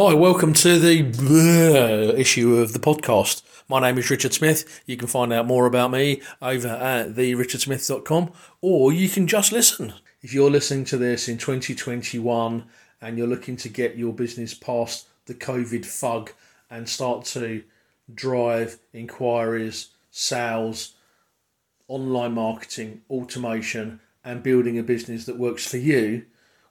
Hi, welcome to the issue of the podcast. My name is Richard Smith. You can find out more about me over at therichardsmith.com or you can just listen. If you're listening to this in 2021 and you're looking to get your business past the COVID fug and start to drive inquiries, sales, online marketing, automation, and building a business that works for you,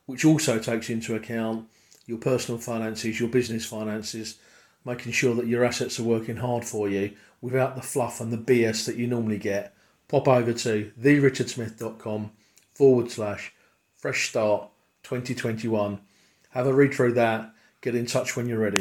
which also takes into account your personal finances, your business finances, making sure that your assets are working hard for you without the fluff and the BS that you normally get, pop over to therichardsmith.com forward slash fresh start 2021. Have a read through that. Get in touch when you're ready.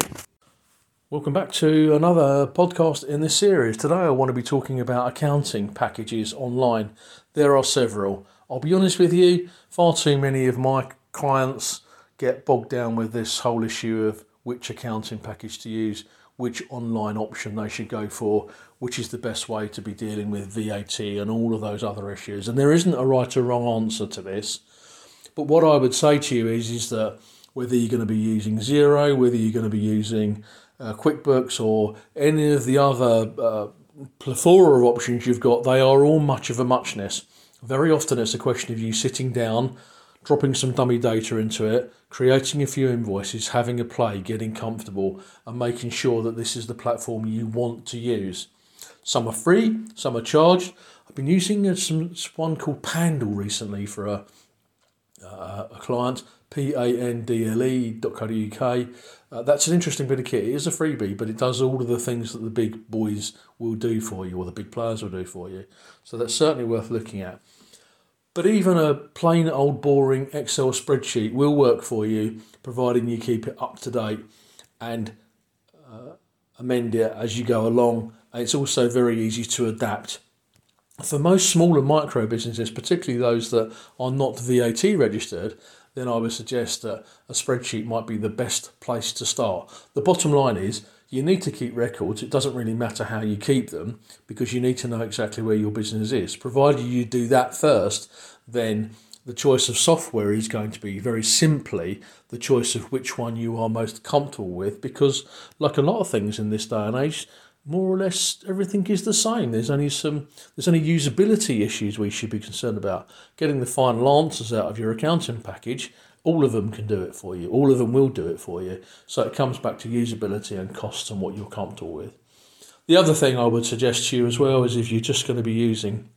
Welcome back to another podcast in this series. Today I want to be talking about accounting packages online. There are several. I'll be honest with you, far too many of my clients get bogged down with this whole issue of which accounting package to use, which online option they should go for, which is the best way to be dealing with VAT and all of those other issues. And there isn't a right or wrong answer to this. But what I would say to you is, is that whether you're going to be using Xero, whether you're going to be using uh, QuickBooks or any of the other uh, plethora of options you've got, they are all much of a muchness. Very often it's a question of you sitting down, dropping some dummy data into it, creating a few invoices, having a play, getting comfortable, and making sure that this is the platform you want to use. Some are free, some are charged. I've been using some one called Pandle recently for a, uh, a client, P A N D L E.co.uk. Uh, that's an interesting bit of kit. It is a freebie, but it does all of the things that the big boys will do for you, or the big players will do for you. So that's certainly worth looking at. But even a plain old boring Excel spreadsheet will work for you, providing you keep it up to date and uh, amend it as you go along. It's also very easy to adapt. For most small and micro businesses, particularly those that are not VAT registered, then I would suggest that a spreadsheet might be the best place to start. The bottom line is you need to keep records. It doesn't really matter how you keep them because you need to know exactly where your business is. Provided you do that first, then the choice of software is going to be very simply the choice of which one you are most comfortable with because, like a lot of things in this day and age, more or less everything is the same. There's only some there's only usability issues we should be concerned about. Getting the final answers out of your accounting package all of them can do it for you. All of them will do it for you. So it comes back to usability and costs and what you're comfortable with. The other thing I would suggest to you as well is if you're just going to be using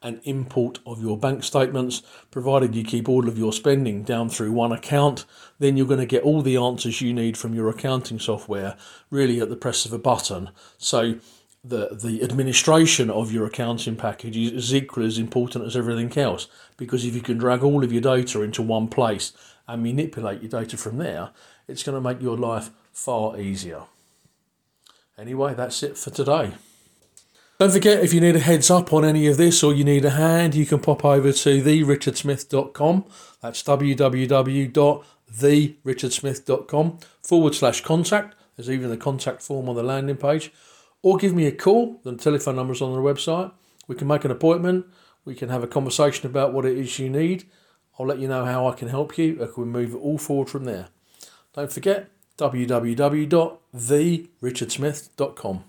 an import of your bank statements, provided you keep all of your spending down through one account, then you're going to get all the answers you need from your accounting software really at the press of a button. So the the administration of your accounting package is equally as important as everything else because if you can drag all of your data into one place and manipulate your data from there, it's going to make your life far easier. Anyway, that's it for today. Don't forget, if you need a heads up on any of this or you need a hand, you can pop over to therichardsmith.com. That's www.therichardsmith.com forward slash contact. There's even the contact form on the landing page or give me a call. The telephone number is on the website. We can make an appointment. We can have a conversation about what it is you need. I'll let you know how I can help you. I can move it all forward from there. Don't forget www.therichardsmith.com.